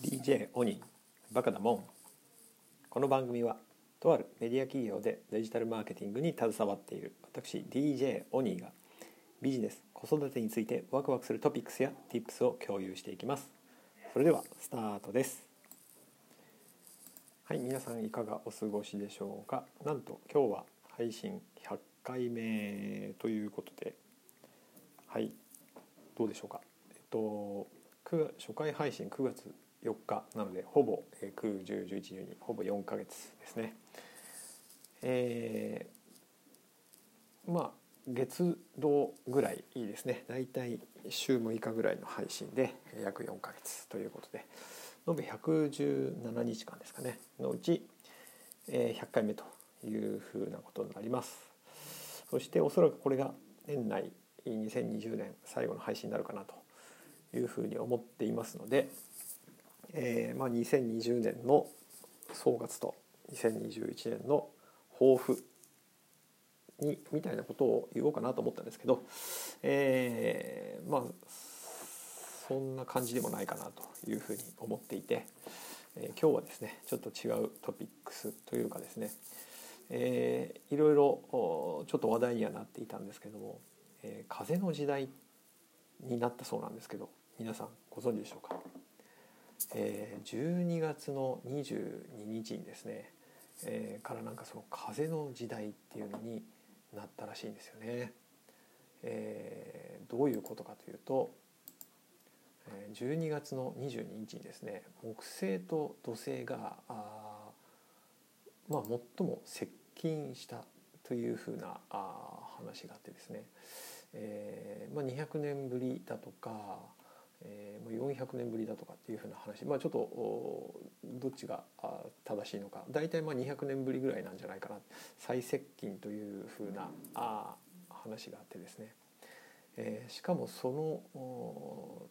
DJ オニバカだもん。この番組はとあるメディア企業でデジタルマーケティングに携わっている。私 DJ オニーがビジネス子育てについてワクワクするトピックスや Tips を共有していきます。それではスタートです。はい皆さんいかがお過ごしでしょうか。なんと今日は配信100回目ということで。はいどうでしょうか。えっと初回配信9月4日。なのでほぼ9、10、11、12ほぼ4ヶ月ですね。えー、まあ月度ぐらいいいですね。大体週6日ぐらいの配信で約4ヶ月ということで。延べ117日間ですかね。のうち100回目というふうなことになります。そしておそらくこれが年内2020年最後の配信になるかなというふうに思っていますのでえーまあ、2020年の総括と2021年の抱負にみたいなことを言おうかなと思ったんですけど、えー、まあそんな感じでもないかなというふうに思っていて、えー、今日はですねちょっと違うトピックスというかですね、えー、いろいろちょっと話題にはなっていたんですけども、えー、風の時代になったそうなんですけど皆さんご存知でしょうか？えー、12月の22日にですね、えー、からなんかその風の時代っていうのになったらしいんですよね。えー、どういうことかというと12月の22日にですね木星と土星があ、まあ、最も接近したというふうなあ話があってですね、えーまあ、200年ぶりだとかえー、400年ぶりだとかっていうふうな話、まあ、ちょっとどっちが正しいのか。大体まあ200年ぶりぐらいなんじゃないかな。最接近というふうなあ話があってですね、えー、しかもその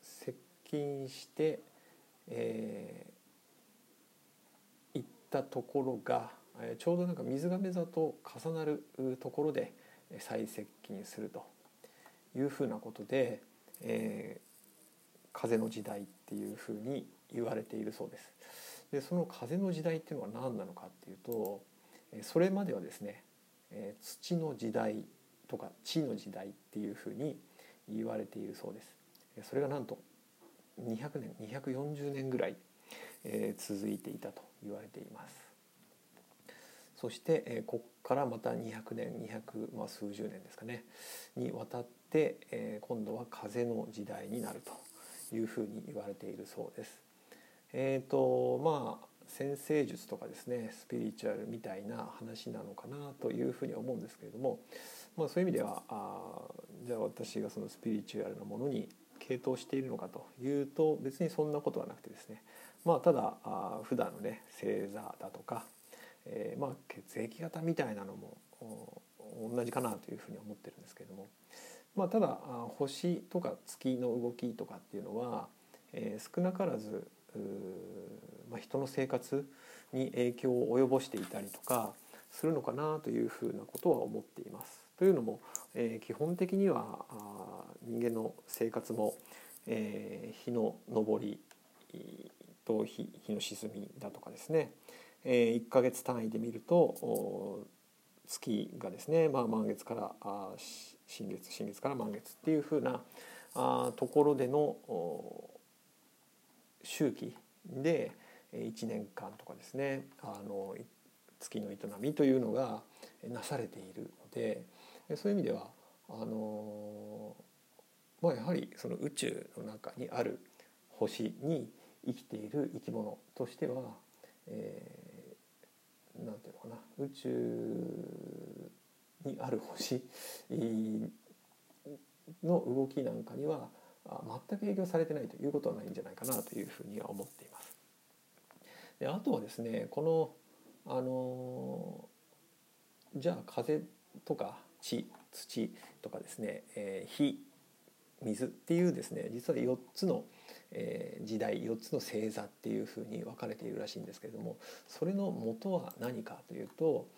接近して、えー、行ったところがちょうどなんか水亀座と重なるところで最接近するというふうなことで、えー、風の時代っていうふうに言われているそうです。でその風の時代っていうのは何なのかっていうとそれまではですね土の時代とか地の時代っていうふうに言われているそうです。それがなんと200年240年ぐらい続いていたと言われています。そしてここからまた200年200、まあ、数十年ですかねにわたって今度は風の時代になるというふうに言われているそうです。えーとまあ先生術とかですねスピリチュアルみたいな話なのかなというふうに思うんですけれども、まあ、そういう意味ではあじゃあ私がそのスピリチュアルなものに傾倒しているのかというと別にそんなことはなくてですねまあただあ普段のね星座だとか、えー、まあ血液型みたいなのも同じかなというふうに思ってるんですけれどもまあ、ただ星とか月の動きとかっていうのは、えー、少なからず、まあ、人の生活に影響を及ぼしていたりとかするのかなというふうなことは思っています。というのも、えー、基本的には人間の生活も、えー、日の昇りと日日の沈みだとかですね、えー、1ヶ月単位で見ると月がですね、まあ、満月からあ新月新月から満月っていうふうなあところでの周期で1年間とかですねあの月の営みというのがなされているのでそういう意味ではあのまあやはりその宇宙の中にある星に生きている生き物としては、えー、なんていうのかな宇宙にある星の動きなんかには全く影響されてないということはないんじゃないかなというふうには思っています。であとはですねこのあのじゃあ風とか地土とかですね、えー、火水っていうですね実は4つの、えー、時代4つの星座っていうふうに分かれているらしいんですけれどもそれの元は何かというと、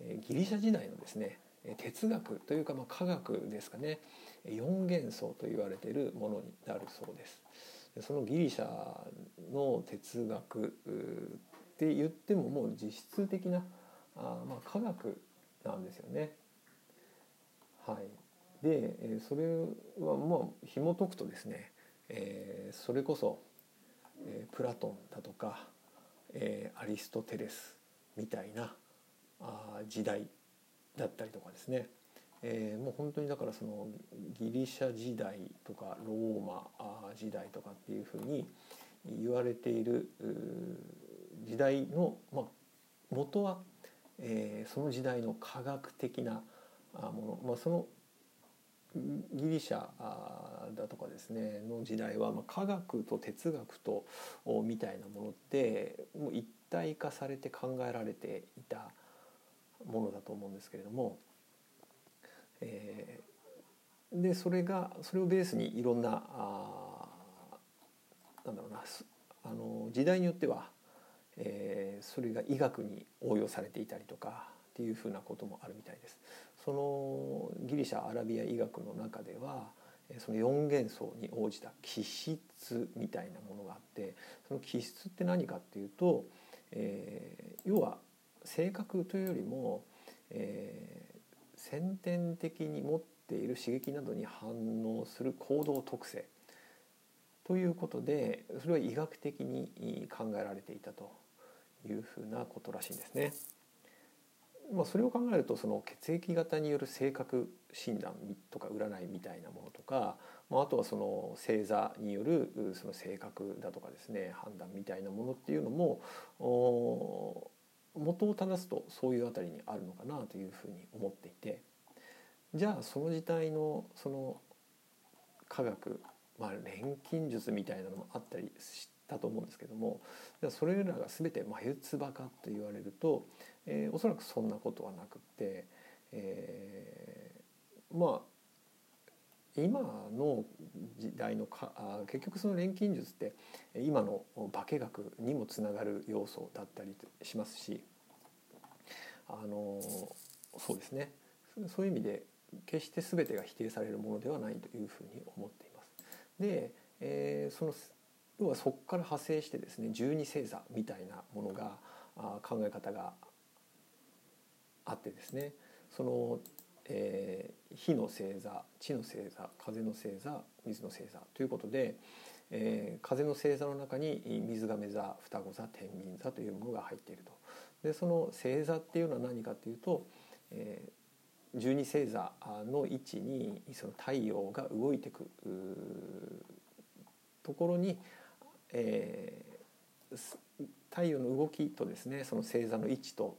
えー、ギリシャ時代のですね哲学というかまあ科学ですかね4元素と言われているものになるそうです。そのギリシャの哲学って言ってももう実質的なあ、まあ、科学なんですよね。はい、でそれはまあ紐解くとですね、えー、それこそ、えー、プラトンだとか、えー、アリストテレスみたいなあ時代だったりとかですね、えー、もう本当にだからそのギリシャ時代とかローマ時代とかっていうふうに言われている時代の、まあ、元は、えー、その時代の科学的なもの、まあ、そのギリシャだとかですねの時代は、ま、科学と哲学とみたいなものってもう一体化されて考えられていたものだと思うんですけれども、えー、でそれがそれをベースにいろんなあなんだろうなあの時代によっては、えー、それが医学に応用されていたりとかっていうふうなこともあるみたいです。そのギリシャアラビア医学の中ではその4元素に応じた気質みたいなものがあってその気質って何かっていうと、えー、要は性格というよりも、えー、先天的に持っている刺激などに反応する行動特性ということでそれは医学的に考えられていたというふうなことらしいんですね。まあ、それを考えるとその血液型による性格診断とか占いみたいなものとか、まあ、あとはその星座によるその性格だとかですね判断みたいなものっていうのも元を正すとそういうあたりにあるのかなというふうに思っていて。じゃあその時代のその科学、まあ、錬金術みたいなのもあったりしたと思うんですけどもそれらが全て眉唾かと言われると、えー、おそらくそんなことはなくって、えー、まあ今の時代のかあ結局その錬金術って今の化学にもつながる要素だったりしますしあのそうですねそういう意味で決して全てが否定されるものではないというふうに思っています。で、えー、その要はそこから派生してですね十二星座みたいなものが考え方があってですねそのえー、火の星座地の星座風の星座水の星座ということで、えー、風の星座の中に水亀座双子座天秤座というものが入っていると。でその星座っていうのは何かというと、えー、十二星座の位置にその太陽が動いていくところに、えー、太陽の動きとですねその星座の位置と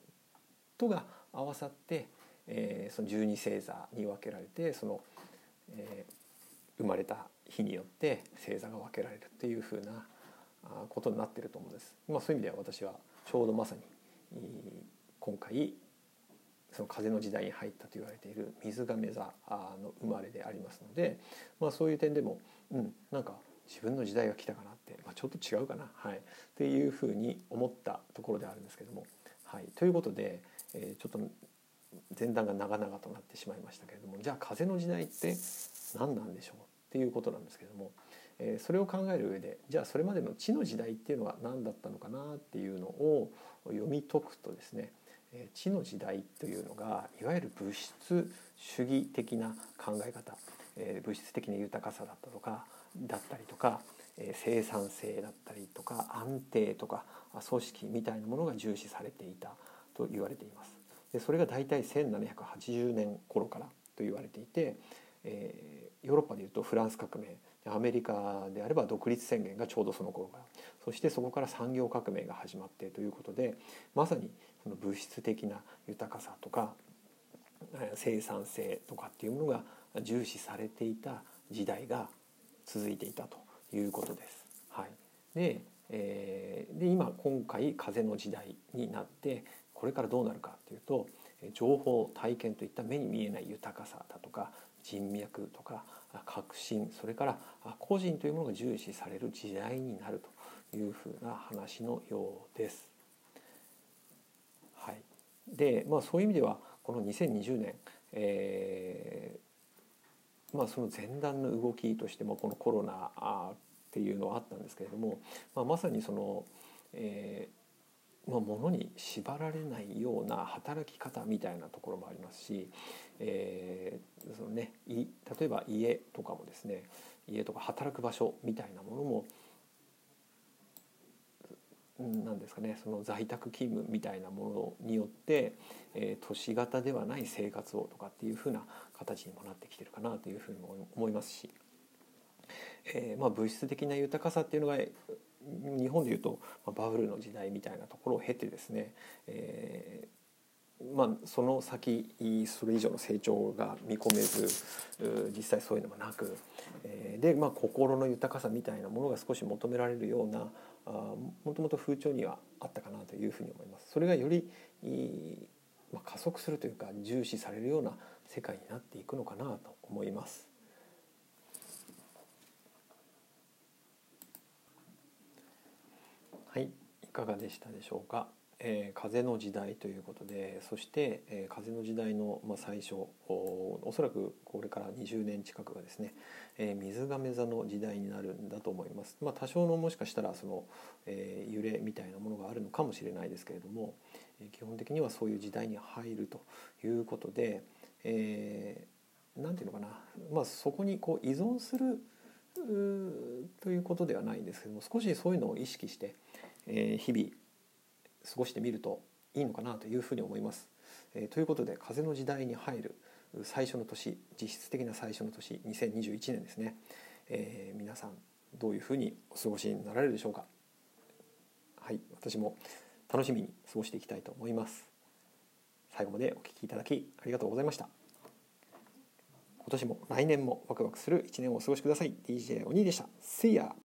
とが合わさってえー、その十二星座に分けられてその、えー、生まれた日によって星座が分けられるっていうふうなことになってると思うんです。まあ、そういう意味では私はちょうどまさに今回その風の時代に入ったと言われている水亀座の生まれでありますので、まあ、そういう点でも、うん、なんか自分の時代が来たかなって、まあ、ちょっと違うかな、はい、っていうふうに思ったところであるんですけども。はい、ということで、えー、ちょっと前段が長々となってしまいましたけれどもじゃあ風の時代って何なんでしょうっていうことなんですけども、えー、それを考える上でじゃあそれまでの地の時代っていうのは何だったのかなっていうのを読み解くとですね地の時代というのがいわゆる物質主義的な考え方え物質的な豊かさだったとかだったりとかえ生産性だったりとか安定とか組織みたいなものが重視されていた。と言われています。でそれが大体1780年頃からと言われていて、えー、ヨーロッパでいうとフランス革命アメリカであれば独立宣言がちょうどその頃からそしてそこから産業革命が始まってということでまさにその物質的な豊かさとか生産性とかっていうものが重視されていた時代が続いていたということです。はい、で,、えー、で今今回風の時代になってこれからどうなるかというと情報体験といった目に見えない豊かさだとか人脈とか革新それから個人というものが重視される時代になるというふうな話のようです。はい、でまあそういう意味ではこの2020年、えー、まあ、その前段の動きとしてもこのコロナっていうのはあったんですけれども、まあ、まさにその、えーまあ、物に縛られないような働き方みたいなところもありますし、えーそのね、い例えば家とかもですね家とか働く場所みたいなものもなんですかねその在宅勤務みたいなものによって、えー、都市型ではない生活をとかっていうふうな形にもなってきてるかなというふうにも思いますし、えーまあ、物質的な豊かさっていうのが日本でいうとバブルの時代みたいなところを経てですね、えーまあ、その先それ以上の成長が見込めず実際そういうのもなく、えー、で、まあ、心の豊かさみたいなものが少し求められるようなあもともと風潮にはあったかなというふうに思います。それがよりまあ、加速するというか重視されるような世界になっていくのかなと思います。はい、いかがでしたでしょうか？えー、風の時代ということでそして、えー、風の時代の、まあ、最初おおそらくこれから20年近くがですね、えー、水亀座の時代になるんだと思います、まあ、多少のもしかしたらその、えー、揺れみたいなものがあるのかもしれないですけれども、えー、基本的にはそういう時代に入るということで、えー、なんていうのかな、まあ、そこにこう依存するということではないんですけども少しそういうのを意識して、えー、日々過ごしてみるといいのかなというふうに思います。えー、ということで風の時代に入る最初の年実質的な最初の年2021年ですね、えー、皆さんどういうふうにお過ごしになられるでしょうか。はい私も楽しみに過ごしていきたいと思います。最後までお聴きいただきありがとうございました。今年も来年もワクワクする一年をお過ごしください。DJ お兄でした。See ya!